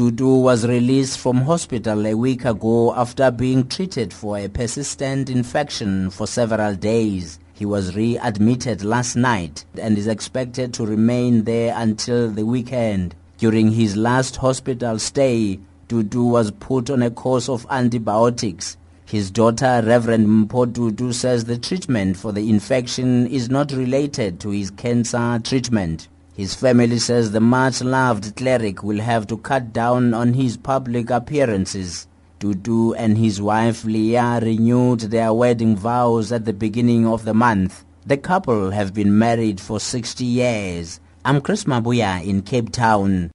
Tutu was released from hospital a week ago after being treated for a persistent infection for several days. He was readmitted last night and is expected to remain there until the weekend. During his last hospital stay, Tutu was put on a course of antibiotics. His daughter, Reverend Mpho Tutu, says the treatment for the infection is not related to his cancer treatment. His family says the much-loved cleric will have to cut down on his public appearances. Tutu and his wife Leah renewed their wedding vows at the beginning of the month. The couple have been married for 60 years. I'm Chris Mabuya in Cape Town.